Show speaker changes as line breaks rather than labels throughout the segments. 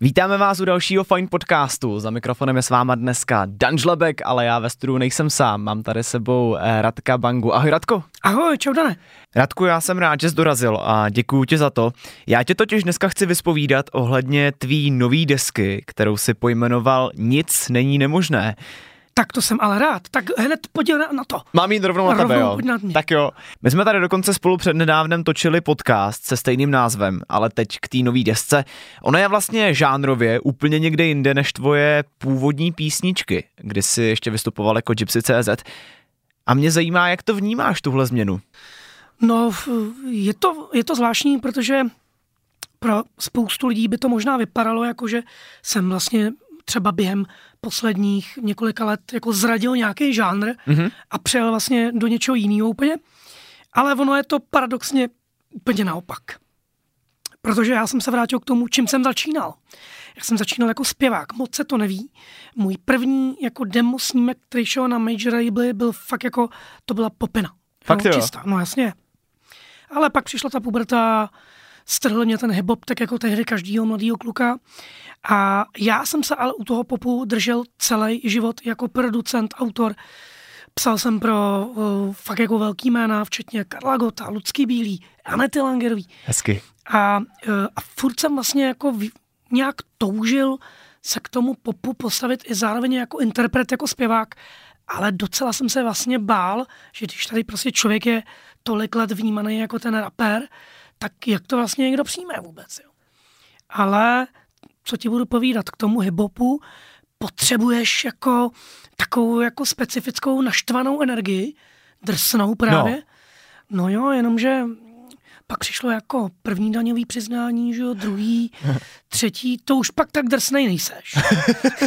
Vítáme vás u dalšího Fine podcastu. Za mikrofonem je s váma dneska Dan Žlebek, ale já ve studiu nejsem sám. Mám tady sebou eh, Radka Bangu. Ahoj Radko.
Ahoj, čau Dane.
Radku, já jsem rád, že jsi dorazil a děkuji ti za to. Já tě totiž dneska chci vyspovídat ohledně tvý nový desky, kterou si pojmenoval Nic není nemožné.
Tak to jsem ale rád. Tak hned pojď na, na to.
Mám jít rovnou na
Rovnou
tebe, jo?
na mě.
Tak jo. My jsme tady dokonce spolu před nedávnem točili podcast se stejným názvem, ale teď k té nový desce. Ona je vlastně žánrově úplně někde jinde než tvoje původní písničky, kdy jsi ještě vystupoval jako Gypsy.cz. A mě zajímá, jak to vnímáš, tuhle změnu.
No, je to, je to zvláštní, protože pro spoustu lidí by to možná vypadalo, jako že jsem vlastně třeba během posledních několika let jako zradil nějaký žánr
Mhm.
a přejel vlastně do něčeho jiného úplně. Ale ono je to paradoxně úplně naopak. Protože já jsem se vrátil k tomu, čím jsem začínal. Já jsem začínal jako zpěvák, moc se to neví. Můj první jako demo snímek, který šel na major labely, byl fakt jako, to byla popina.
Fakt jo?
Čistá, no jasně. Ale pak přišla ta puberta, strhl mě ten hip tak jako tehdy každýho mladého kluka. A já jsem se ale u toho popu držel celý život jako producent, autor. Psal jsem pro uh, fakt jako velký jména, včetně Karla Gota, Lucky Bílý, Anety Langerový.
Hezky.
A, uh, a furt jsem vlastně jako v, nějak toužil se k tomu popu postavit i zároveň jako interpret, jako zpěvák, ale docela jsem se vlastně bál, že když tady prostě člověk je tolik let vnímaný jako ten rapper, tak jak to vlastně někdo přijme vůbec, jo. Ale co ti budu povídat, k tomu hiphopu potřebuješ jako takovou jako specifickou naštvanou energii, drsnou právě. No, no jo, jenomže pak přišlo jako první daňový přiznání, že jo, druhý, třetí, to už pak tak drsnej nejseš.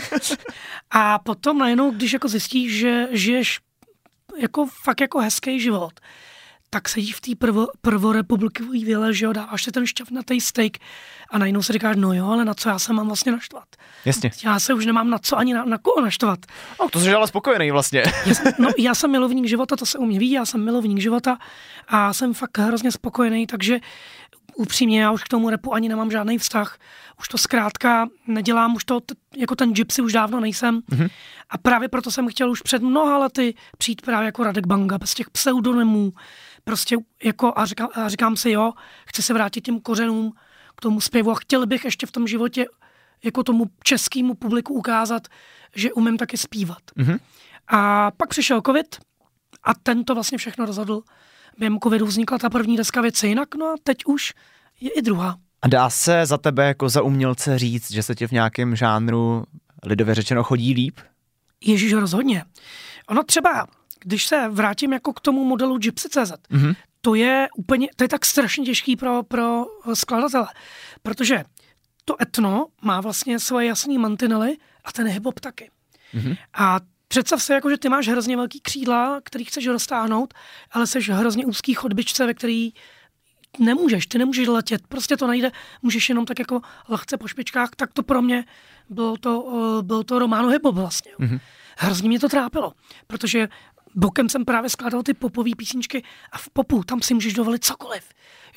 A potom najednou, když jako zjistíš, že žiješ jako fakt jako hezký život, tak sedíš v té prvo, prvorepublikové vile, že jo, dáváš si ten šťavnatý steak a najednou si říkáš, no jo, ale na co já se mám vlastně naštvat?
Jasně.
Já se už nemám na co ani na, na koho naštvat.
No, to jsi ale spokojený vlastně.
Já jsem, no, já jsem milovník života, to se u mě ví, já jsem milovník života a jsem fakt hrozně spokojený, takže upřímně já už k tomu repu ani nemám žádný vztah. Už to zkrátka nedělám, už to t- jako ten gypsy už dávno nejsem. Mm-hmm. A právě proto jsem chtěl už před mnoha lety přijít právě jako Radek Banga, bez těch pseudonymů. Prostě jako a říkám, a říkám si, jo, chci se vrátit těm kořenům, k tomu zpěvu a chtěl bych ještě v tom životě jako tomu českému publiku ukázat, že umím taky zpívat.
Mhm.
A pak přišel covid a ten to vlastně všechno rozhodl. Během covidu vznikla ta první deska věci jinak, no a teď už je i druhá.
A dá se za tebe jako za umělce říct, že se ti v nějakém žánru lidově řečeno chodí líp?
Ježíš rozhodně. Ono třeba, když se vrátím jako k tomu modelu Gypsy.cz,
Mhm.
to je úplně, to je tak strašně těžký pro, pro skladatele, protože to etno má vlastně svoje jasné mantinely a ten hip-hop taky.
Mhm.
A představ si, jako, že ty máš hrozně velký křídla, který chceš roztáhnout, ale jsi hrozně úzký chodbičce, ve který nemůžeš, ty nemůžeš letět, prostě to nejde, můžeš jenom tak jako lehce po špičkách, tak to pro mě bylo to, uh, byl to Romano hip vlastně. Mm-hmm. Hrozně mě to trápilo, protože bokem jsem právě skládal ty popové písničky a v popu tam si můžeš dovolit cokoliv.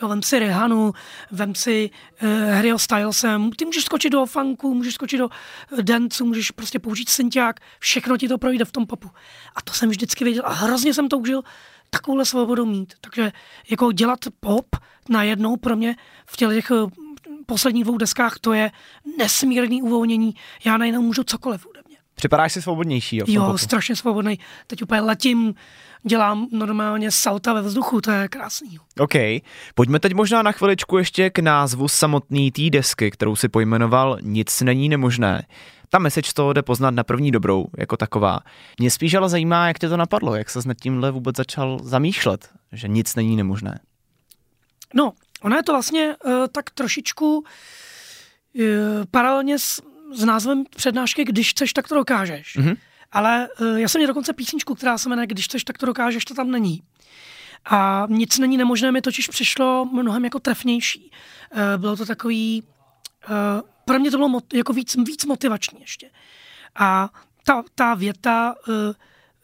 Jo, vem si Rehanu, vem si uh, Harryho Stylesem, ty můžeš skočit do funku, můžeš skočit do uh, dancu, můžeš prostě použít synťák, všechno ti to projde v tom popu. A to jsem vždycky věděl a hrozně jsem toužil takovouhle svobodu mít. Takže jako dělat pop najednou pro mě v těch eh, posledních dvou deskách to je nesmírný uvolnění. Já najednou můžu cokoliv.
Připadáš si svobodnější, jo?
Jo,
popu?
strašně svobodný. Teď úplně letím, dělám normálně salta ve vzduchu, to je krásný.
OK. Pojďme teď možná na chviličku ještě k názvu samotný té desky, kterou si pojmenoval Nic není nemožné. Ta message to jde poznat na první dobrou, jako taková. Mě spíš ale zajímá, jak tě to napadlo, jak se nad tímhle vůbec začal zamýšlet, že nic není nemožné.
No, ono je to vlastně uh, tak trošičku uh, paralelně s, s názvem přednášky Když chceš, tak to dokážeš.
Mhm.
Ale uh, já jsem měl dokonce písničku, která se jmenuje Když chceš, tak to dokážeš, to tam není. A nic není nemožné, mi totiž přišlo mnohem jako trefnější. Uh, bylo to takový, uh, pro mě to bylo jako víc, víc motivační ještě. A ta, ta věta, uh,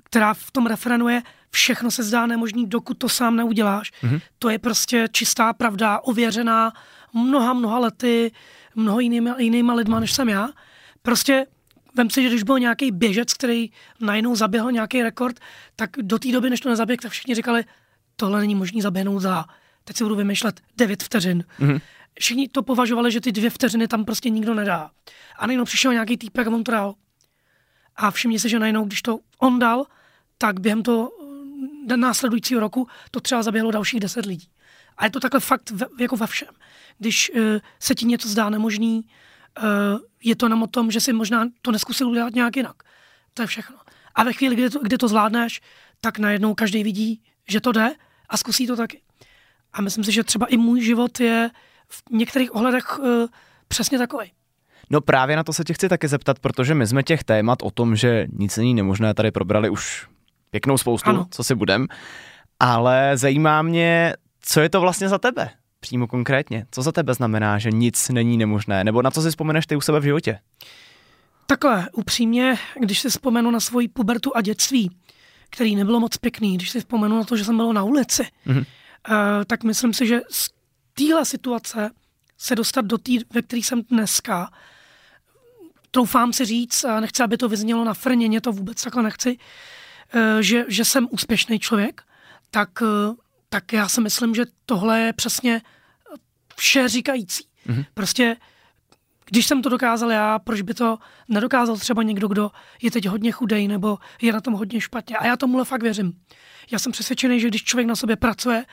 která v tom refrenu je, všechno se zdá nemožný, dokud to sám neuděláš. Mm-hmm. To je prostě čistá pravda, ověřená mnoha, mnoha lety mnoho jinýma, jinýma lidma, než jsem já. Prostě vem si, že když byl nějaký běžec, který najednou zaběhl nějaký rekord, tak do té doby, než to nezaběh, tak všichni říkali, tohle není možné zaběhnout za, teď si budu vymýšlet, 9 vteřin. Mm-hmm. Všichni to považovali, že ty dvě vteřiny tam prostě nikdo nedá. A najednou přišel nějaký týpek a on to dal. A všimni si, že najednou, když to on dal, tak během toho následujícího roku to třeba zaběhlo dalších deset lidí. A je to takhle fakt ve, jako ve všem. Když uh, se ti něco zdá nemožný, uh, je to jenom o tom, že si možná to neskusil udělat nějak jinak. To je všechno. A ve chvíli, kdy to, kdy to zvládneš, tak najednou každý vidí, že to jde a zkusí to taky. A myslím si, že třeba i můj život je v některých ohledech uh, přesně takový.
No právě na to se tě chci taky zeptat, protože my jsme těch témat o tom, že nic není nemožné, tady probrali už pěknou spoustu, ano. co si budem. Ale zajímá mě, co je to vlastně za tebe? Přímo konkrétně. Co za tebe znamená, že nic není nemožné? Nebo na co si vzpomeneš ty u sebe v životě?
Takhle, upřímně, když si vzpomenu na svoji pubertu a dětství, který nebylo moc pěkný, když si vzpomenu na to, že jsem byl na ulici, mm-hmm. uh, tak myslím si, že z téhle situace se dostat do té, ve které jsem dneska, troufám si říct, a nechci, aby to vyznělo na frněně, to vůbec takhle nechci, uh, že, že jsem úspěšný člověk, tak uh, tak já si myslím, že tohle je přesně vše říkající. Mm-hmm. Prostě když jsem to dokázal já, proč by to nedokázal třeba někdo, kdo je teď hodně chudej nebo je na tom hodně špatně. A já tomuhle fakt věřím. Já jsem přesvědčený, že když člověk na sobě pracuje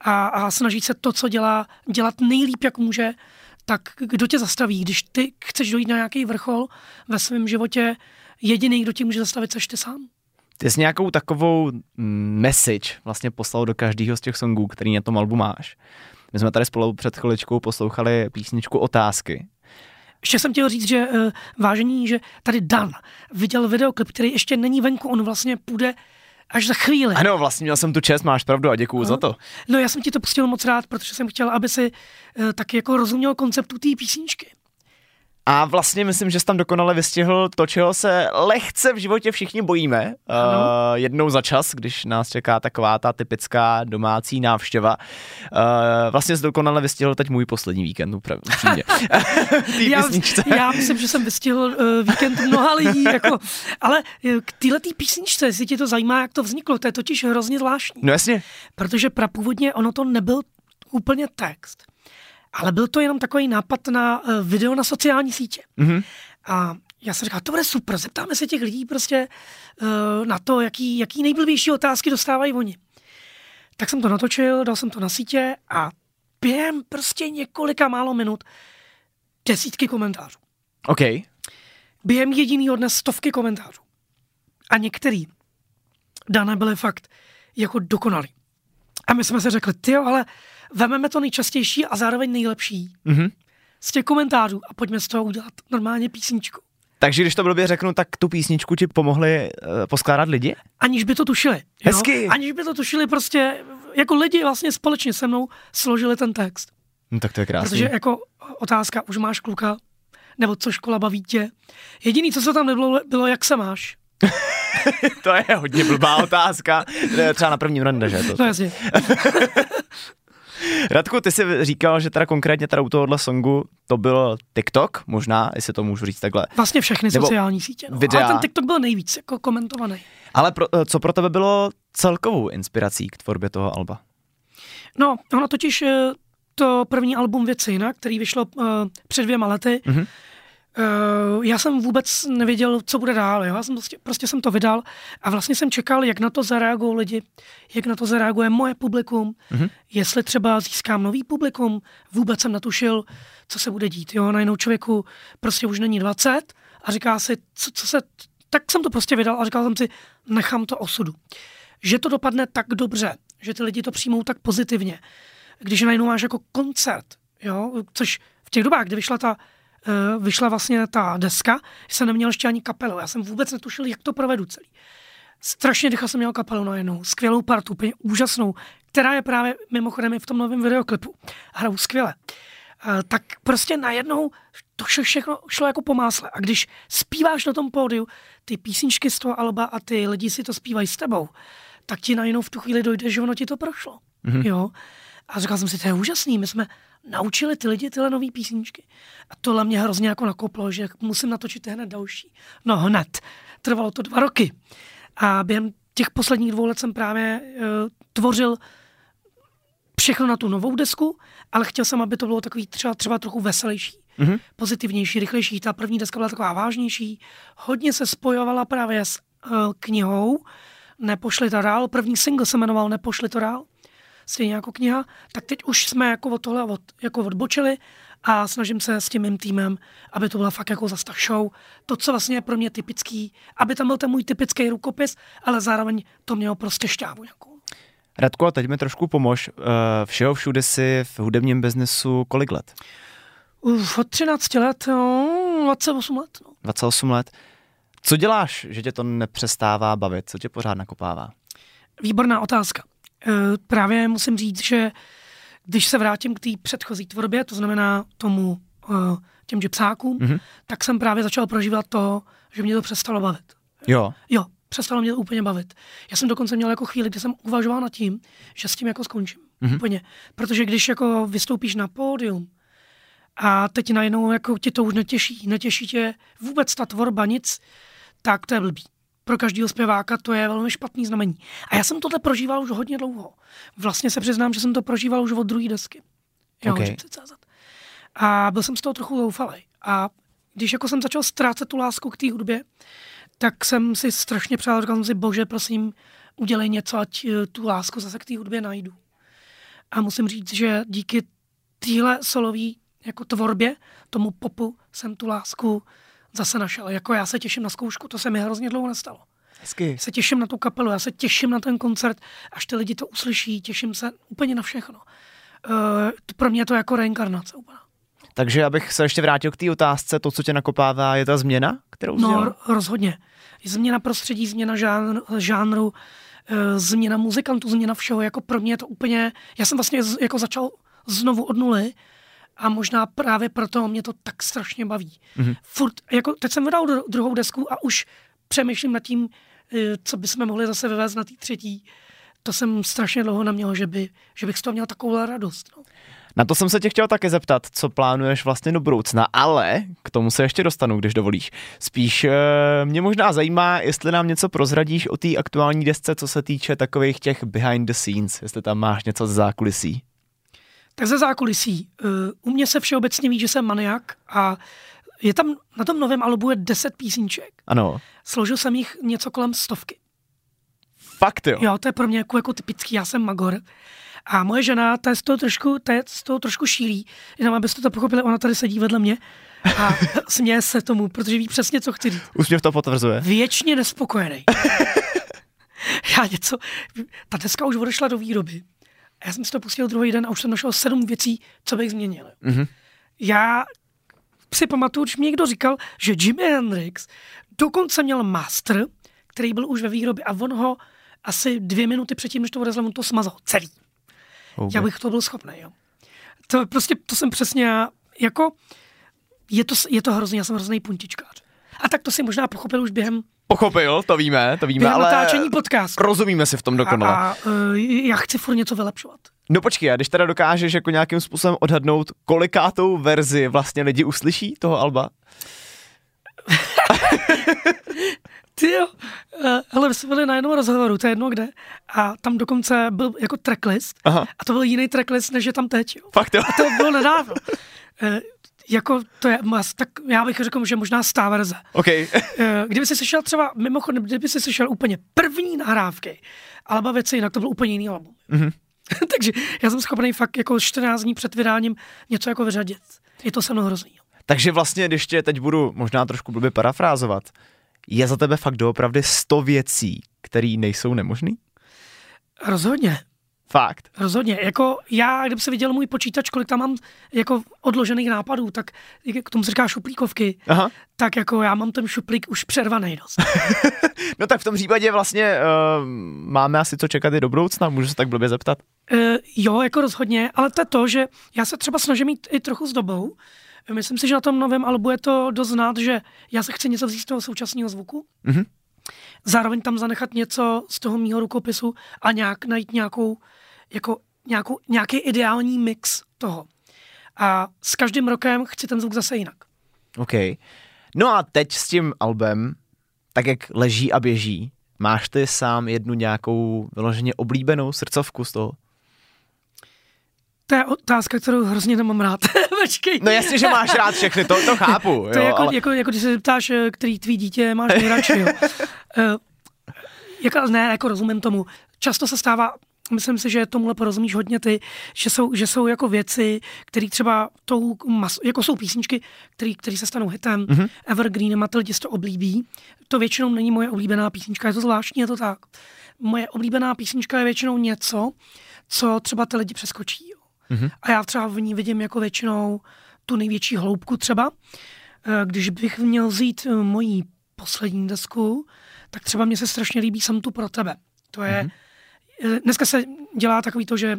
a, a snaží se to, co dělá, dělat nejlíp, jak může, tak kdo tě zastaví? Když ty chceš dojít na nějaký vrchol ve svém životě, jediný, kdo tě může zastavit, seš ty sám.
Ty jsi nějakou takovou message vlastně poslal do každého z těch songů, který na tom albu máš. My jsme tady spolu před chviličkou poslouchali písničku Otázky.
Ještě jsem chtěl říct, že uh, vážení, že tady Dan viděl videoklip, který ještě není venku, on vlastně půjde až za chvíli.
Ano, vlastně měl jsem tu čest, máš pravdu a děkuju no. za to.
No já jsem ti to pustil moc rád, protože jsem chtěl, aby si uh, taky jako rozuměl konceptu té písničky.
A vlastně myslím, že jsi tam dokonale vystihl to, čeho se lehce v životě všichni bojíme. Uh, jednou za čas, když nás čeká taková ta typická domácí návštěva. Uh, vlastně jsi dokonale vystihl teď můj poslední víkend, upřímně.
já, já myslím, že jsem vystihl uh, víkend mnoha lidí, jako, ale k této písničce, jestli tě to zajímá, jak to vzniklo, to je totiž hrozně zvláštní.
No jasně.
Protože prapůvodně ono to nebyl úplně text ale byl to jenom takový nápad na uh, video na sociální sítě. Mm-hmm. A já jsem říkal, to bude super, zeptáme se těch lidí prostě uh, na to, jaký, jaký nejblbější otázky dostávají oni. Tak jsem to natočil, dal jsem to na sítě a během prostě několika málo minut desítky komentářů.
OK.
Během jedinýho dne stovky komentářů. A některý dané byly fakt jako dokonalý. A my jsme si řekli, ty ale vememe to nejčastější a zároveň nejlepší mm-hmm. z těch komentářů a pojďme z toho udělat normálně písničku.
Takže když to blbě řeknu, tak tu písničku ti pomohli uh, poskládat lidi?
Aniž by to tušili. Jo?
Hezky.
Aniž by to tušili prostě, jako lidi vlastně společně se mnou složili ten text.
No tak to je krásné.
Protože jako otázka, už máš kluka? Nebo co škola baví tě? Jediný, co se tam nebylo, bylo, jak se máš.
to je hodně blbá otázka. Třeba na prvním rande, že? To,
no jasně.
Radku, ty jsi říkal, že teda konkrétně teda u tohohle songu to byl TikTok, možná, jestli to můžu říct takhle.
Vlastně všechny Nebo sociální sítě. No. Videa. Ale ten TikTok byl nejvíc jako komentovaný.
Ale pro, co pro tebe bylo celkovou inspirací k tvorbě toho alba?
No, ono totiž eh, to první album Věcina, který vyšlo uh, před dvěma lety, mm-hmm Uh, já jsem vůbec nevěděl, co bude dál. Jo? Já jsem prostě, prostě jsem to vydal a vlastně jsem čekal, jak na to zareagují lidi, jak na to zareaguje moje publikum, mm-hmm. jestli třeba získám nový publikum. Vůbec jsem natušil, co se bude dít. Jo? Najednou člověku prostě už není 20 a říká si, co, co se... Tak jsem to prostě vydal a říkal jsem si, nechám to osudu. Že to dopadne tak dobře, že ty lidi to přijmou tak pozitivně. Když najednou máš jako koncert, jo? což v těch dobách, kdy vyšla ta vyšla vlastně ta deska, jsem neměl ještě ani kapelu. Já jsem vůbec netušil, jak to provedu celý. Strašně rychle jsem měl kapelu najednou, skvělou partu, úplně úžasnou, která je právě mimochodem i v tom novém videoklipu. Hrajou skvěle. Uh, tak prostě najednou to všechno šlo jako po másle. A když zpíváš na tom pódiu ty písničky z toho alba a ty lidi si to zpívají s tebou, tak ti najednou v tu chvíli dojde, že ono ti to prošlo. Mm-hmm. Jo? A říkal jsem si, to je úžasný, my jsme naučili ty lidi tyhle nové písničky. A tohle mě hrozně jako nakoplo, že musím natočit hned další. No hned. Trvalo to dva roky. A během těch posledních dvou let jsem právě uh, tvořil všechno na tu novou desku, ale chtěl jsem, aby to bylo takový třeba, třeba trochu veselější, mm-hmm. pozitivnější, rychlejší. Ta první deska byla taková vážnější. Hodně se spojovala právě s uh, knihou Nepošli to dál. První single se jmenoval Nepošli to dál stejně jako kniha, tak teď už jsme jako od tohle od, jako odbočili a snažím se s tím mým týmem, aby to byla fakt jako zase ta show. To, co vlastně je pro mě typický, aby tam byl ten můj typický rukopis, ale zároveň to mělo prostě šťávu nějakou.
Radko, a teď mi trošku pomož. Eh, všeho všude si v hudebním biznesu kolik let?
Uf, od 13 let, no, 28 let. No.
28 let. Co děláš, že tě to nepřestává bavit? Co tě pořád nakopává?
Výborná otázka. Eh, právě musím říct, že když se vrátím k té předchozí tvorbě, to znamená tomu eh, těm gypsákům, mm-hmm. tak jsem právě začal prožívat to, že mě to přestalo bavit.
Jo.
Jo, přestalo mě to úplně bavit. Já jsem dokonce měl jako chvíli, kdy jsem uvažoval nad tím, že s tím jako skončím. Mm-hmm. Úplně. Protože když jako vystoupíš na pódium a teď najednou jako tě to už netěší, netěší tě vůbec ta tvorba, nic, tak to je blbý pro každého zpěváka to je velmi špatný znamení. A já jsem tohle prožíval už hodně dlouho. Vlastně se přiznám, že jsem to prožíval už od druhé desky. Jo, okay. A byl jsem z toho trochu zoufalý. A když jako jsem začal ztrácet tu lásku k té hudbě, tak jsem si strašně přál, říkal jsem si, bože, prosím, udělej něco, ať eh, tu lásku zase k té hudbě najdu. A musím říct, že díky téhle solový jako tvorbě, tomu popu, jsem tu lásku zase našel. Jako já se těším na zkoušku, to se mi hrozně dlouho nestalo.
Hezky.
Se těším na tu kapelu, já se těším na ten koncert, až ty lidi to uslyší, těším se úplně na všechno. Uh, pro mě je to jako reinkarnace úplně.
Takže abych se ještě vrátil k té otázce, to, co tě nakopává, je ta změna, kterou
jsi No, rozhodně. Změna prostředí, změna žánru, žánru uh, změna muzikantů, změna všeho. Jako pro mě je to úplně... Já jsem vlastně z, jako začal znovu od nuly a možná právě proto mě to tak strašně baví. Mm-hmm. Furt, jako teď jsem vydal druhou desku a už přemýšlím nad tím, eh, co bychom mohli zase vyvést na té třetí. To jsem strašně dlouho neměl, že, by, že bych z toho měl takovou radost. No.
Na to jsem se tě chtěl také zeptat, co plánuješ vlastně do budoucna, ale k tomu se ještě dostanu, když dovolíš. Spíš eh, mě možná zajímá, jestli nám něco prozradíš o té aktuální desce, co se týče takových těch behind the scenes, jestli tam máš něco z zákulisí.
Tak ze zákulisí. Uh, u mě se všeobecně ví, že jsem maniak a je tam na tom novém albu je 10 písniček.
Ano.
Složil jsem jich něco kolem stovky.
Fakt jo?
Jo, to je pro mě jako, jako typický, já jsem magor. A moje žena, ta je z toho trošku, ta je z toho trošku šílí. Jenom abyste to pochopili, ona tady sedí vedle mě a směje se tomu, protože ví přesně, co chci říct.
Úsměv to potvrzuje.
Věčně nespokojený. já něco, ta deska už odešla do výroby a já jsem si to pustil druhý den a už jsem našel sedm věcí, co bych změnil. Mm-hmm. Já si pamatuju, že mi někdo říkal, že Jimi Hendrix dokonce měl master, který byl už ve výrobě a on ho asi dvě minuty předtím, než to odezl, on to smazal celý. Okay. Já bych to byl schopný, jo. To prostě, to jsem přesně, jako, je to, je to hrozně, já jsem hrozný puntičkář. A tak to si možná pochopil už během
Pochopil, to víme, to víme,
během ale natáčení podcast.
rozumíme si v tom dokonale.
A, a uh, já chci furt něco vylepšovat.
No počkej, a když teda dokážeš jako nějakým způsobem odhadnout, kolikátou verzi vlastně lidi uslyší toho Alba?
Ty jo, uh, hele, my jsme byli na jednom rozhovoru, to je jedno kde, a tam dokonce byl jako tracklist, Aha. a to byl jiný tracklist, než je tam teď. Jo.
Fakt jo?
A to bylo nedávno. Jako to je, tak já bych řekl, že možná stá verze.
Okay.
Eh, kdyby si slyšel třeba, mimochodem, kdyby si slyšel úplně první nahrávky, ale věci jinak, to byl úplně jiný album. Mm-hmm. Takže já jsem schopný fakt jako 14 dní před vydáním něco jako vyřadit. Je to se mnou hrozný.
Takže vlastně, když tě teď budu možná trošku blbě parafrázovat, je za tebe fakt doopravdy 100 věcí, které nejsou nemožné?
Rozhodně.
Fakt.
Rozhodně. Jako já, kdyby se viděl můj počítač, kolik tam mám jako odložených nápadů, tak k tomu se říká šuplíkovky, Aha. tak jako já mám ten šuplík už přervaný dost.
no tak v tom případě vlastně uh, máme asi co čekat i do budoucna, můžu se tak blbě zeptat?
Uh, jo, jako rozhodně, ale to je to, že já se třeba snažím mít i trochu s dobou. Myslím si, že na tom novém albu je to dost znát, že já se chci něco vzít z toho současného zvuku. Mm-hmm. Zároveň tam zanechat něco z toho mýho rukopisu a nějak najít nějakou jako nějakou, nějaký ideální mix toho. A s každým rokem chci ten zvuk zase jinak.
OK. No a teď s tím albem, tak jak leží a běží, máš ty sám jednu nějakou vyloženě oblíbenou srdcovku z toho?
To je otázka, kterou hrozně nemám rád. Počkej.
No jasně, že máš rád všechny, to, to chápu.
To je
jo,
jako,
ale...
jako, jako, když se ptáš, který tvý dítě máš nejradši. Jo. Uh, jako, ne, jako rozumím tomu. Často se stává, myslím si, že tomuhle porozumíš hodně ty, že jsou, že jsou jako věci, které třeba tou mas, jako jsou písničky, které se stanou hitem, mm-hmm. evergreenem a lidi to oblíbí. To většinou není moje oblíbená písnička, je to zvláštní, je to tak. Moje oblíbená písnička je většinou něco, co třeba ty lidi přeskočí. Mm-hmm. A já třeba v ní vidím jako většinou tu největší hloubku třeba. Eh, když bych měl vzít eh, moji poslední desku, tak třeba mně se strašně líbí Jsem tu pro tebe. To je, mm-hmm. Dneska se dělá takový to, že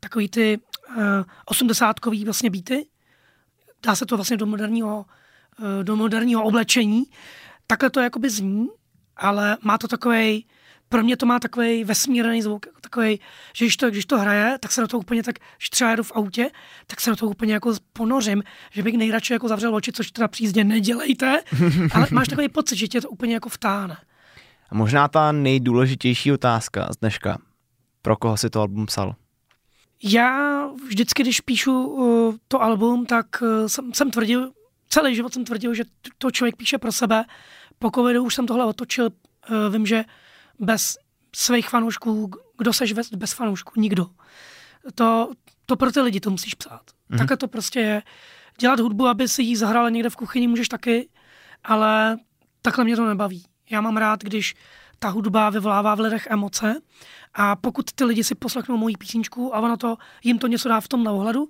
takový ty osmdesátkový vlastně býty, dá se to vlastně do moderního, do moderního oblečení, takhle to jakoby zní, ale má to takový pro mě to má takový vesmírný zvuk, jako takový, že když to, když to hraje, tak se do toho úplně tak, když třeba jedu v autě, tak se do toho úplně jako ponořím, že bych nejradši jako zavřel oči, což teda přízdě nedělejte, ale máš takový pocit, že tě to úplně jako vtáhne.
A možná ta nejdůležitější otázka z dneška. Pro koho si to album psal?
Já vždycky, když píšu uh, to album, tak uh, jsem, jsem tvrdil, celý život jsem tvrdil, že to člověk píše pro sebe. Po covidu už jsem tohle otočil. Uh, vím, že bez svých fanoušků, kdo seš bez, bez fanoušků? Nikdo. To, to pro ty lidi to musíš psát. Mm-hmm. Takhle to prostě je. Dělat hudbu, aby si ji zahrala někde v kuchyni, můžeš taky, ale takhle mě to nebaví. Já mám rád, když ta hudba vyvolává v lidech emoce a pokud ty lidi si poslechnou moji písničku a ono to, jim to něco dá v tom ohledu,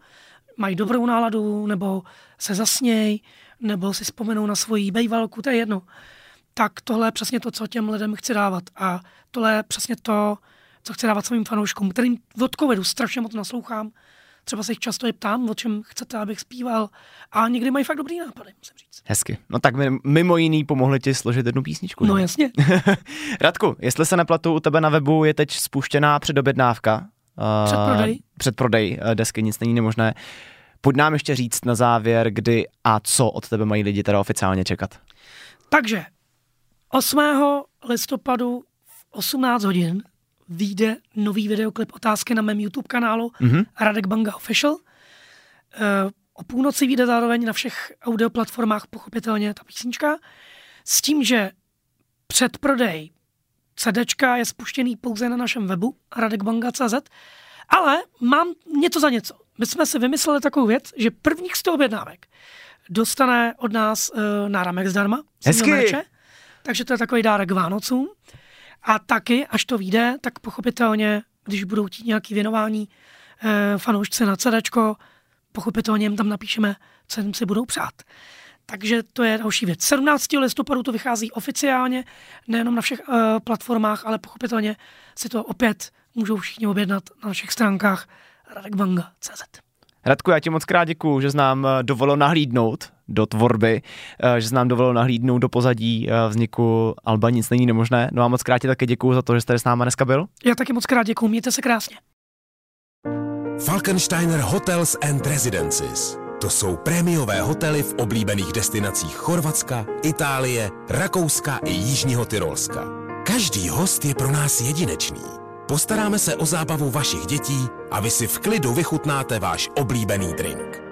mají dobrou náladu, nebo se zasněj, nebo si vzpomenou na svoji bejvalku, to je jedno tak tohle je přesně to, co těm lidem chci dávat. A tohle je přesně to, co chci dávat svým fanouškům, kterým od covidu strašně moc naslouchám. Třeba se jich často i ptám, o čem chcete, abych zpíval. A někdy mají fakt dobrý nápady, musím říct.
Hezky. No tak mimo jiný pomohli ti složit jednu písničku.
No, no jasně.
Radku, jestli se neplatu, u tebe na webu je teď spuštěná předobjednávka.
Předprodej. Uh,
předprodej uh, desky, nic není nemožné. Pojď nám ještě říct na závěr, kdy a co od tebe mají lidi teda oficiálně čekat.
Takže 8. listopadu v 18 hodin vyjde nový videoklip otázky na mém YouTube kanálu mm-hmm. Radek Banga Official. E, o půlnoci vyjde zároveň na všech audioplatformách pochopitelně ta písnička. S tím, že předprodej CDčka je spuštěný pouze na našem webu radekbanga.cz, ale mám něco za něco. My jsme si vymysleli takovou věc, že prvních 100 objednávek dostane od nás uh, náramek zdarma.
Hezky.
Takže to je takový dárek Vánocům. A taky, až to vyjde, tak pochopitelně, když budou ti nějaký věnování e, fanoušci na CD, pochopitelně jim tam napíšeme, co jim si budou přát. Takže to je další věc. 17. listopadu to vychází oficiálně, nejenom na všech uh, platformách, ale pochopitelně si to opět můžou všichni objednat na našich stránkách radekbanga.cz.
Radku, já ti moc krát děkuju, že znám eh, dovolil nahlídnout do tvorby, eh, že znám dovolil nahlídnout do pozadí eh, vzniku Alba Nic není nemožné. No a moc krát ti také děkuju za to, že jste s náma dneska byl.
Já taky moc krát děkuju, mějte se krásně.
Falkensteiner Hotels and Residences. To jsou prémiové hotely v oblíbených destinacích Chorvatska, Itálie, Rakouska i Jižního Tyrolska. Každý host je pro nás jedinečný. Postaráme se o zábavu vašich dětí a vy si v klidu vychutnáte váš oblíbený drink.